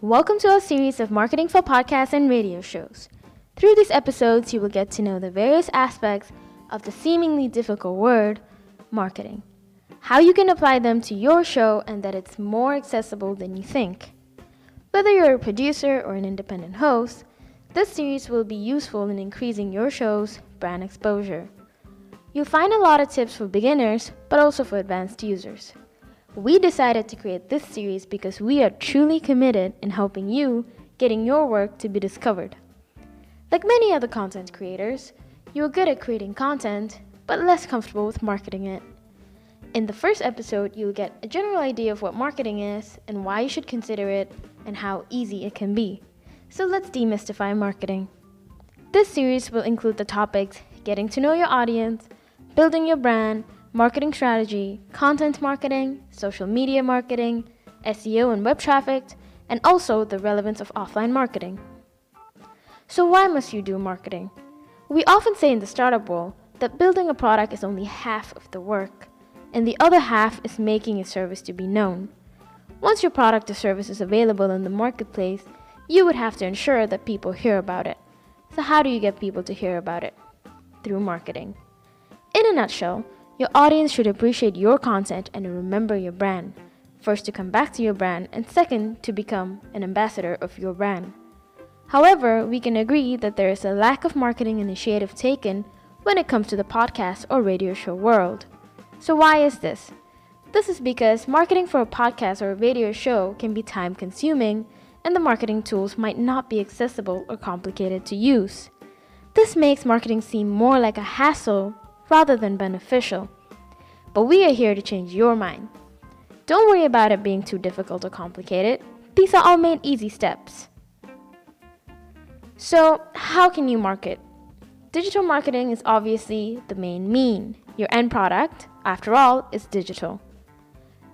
Welcome to our series of marketing for podcasts and radio shows. Through these episodes, you will get to know the various aspects of the seemingly difficult word, marketing, how you can apply them to your show, and that it's more accessible than you think. Whether you're a producer or an independent host, this series will be useful in increasing your show's brand exposure. You'll find a lot of tips for beginners, but also for advanced users. We decided to create this series because we are truly committed in helping you getting your work to be discovered. Like many other content creators, you are good at creating content, but less comfortable with marketing it. In the first episode, you'll get a general idea of what marketing is and why you should consider it and how easy it can be. So let's demystify marketing. This series will include the topics getting to know your audience, building your brand, marketing strategy, content marketing, social media marketing, SEO and web traffic, and also the relevance of offline marketing. So, why must you do marketing? We often say in the startup world that building a product is only half of the work, and the other half is making your service to be known. Once your product or service is available in the marketplace, you would have to ensure that people hear about it. So, how do you get people to hear about it? Through marketing. In a nutshell, your audience should appreciate your content and remember your brand. First, to come back to your brand, and second, to become an ambassador of your brand. However, we can agree that there is a lack of marketing initiative taken when it comes to the podcast or radio show world. So, why is this? This is because marketing for a podcast or a radio show can be time consuming, and the marketing tools might not be accessible or complicated to use. This makes marketing seem more like a hassle rather than beneficial. But we are here to change your mind. Don't worry about it being too difficult or complicated. These are all made easy steps. So, how can you market? Digital marketing is obviously the main mean. Your end product, after all, is digital.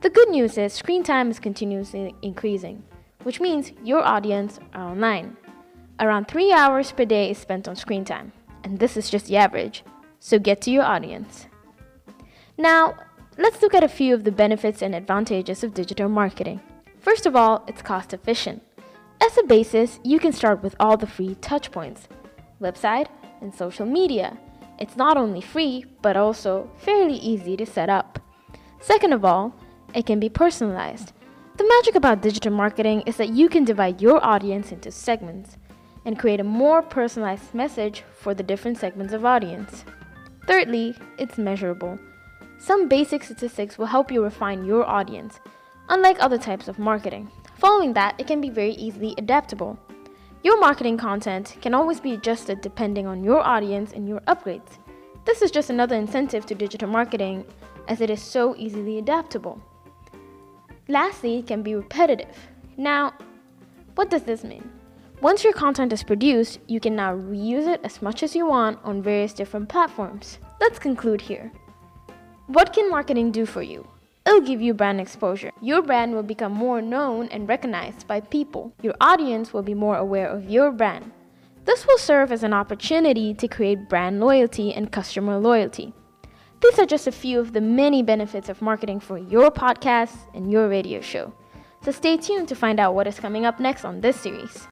The good news is screen time is continuously increasing, which means your audience are online. Around 3 hours per day is spent on screen time, and this is just the average so get to your audience. Now, let's look at a few of the benefits and advantages of digital marketing. First of all, it's cost efficient. As a basis, you can start with all the free touchpoints website and social media. It's not only free, but also fairly easy to set up. Second of all, it can be personalized. The magic about digital marketing is that you can divide your audience into segments and create a more personalized message for the different segments of audience. Thirdly, it's measurable. Some basic statistics will help you refine your audience, unlike other types of marketing. Following that, it can be very easily adaptable. Your marketing content can always be adjusted depending on your audience and your upgrades. This is just another incentive to digital marketing as it is so easily adaptable. Lastly, it can be repetitive. Now, what does this mean? Once your content is produced, you can now reuse it as much as you want on various different platforms. Let's conclude here. What can marketing do for you? It'll give you brand exposure. Your brand will become more known and recognized by people. Your audience will be more aware of your brand. This will serve as an opportunity to create brand loyalty and customer loyalty. These are just a few of the many benefits of marketing for your podcast and your radio show. So stay tuned to find out what is coming up next on this series.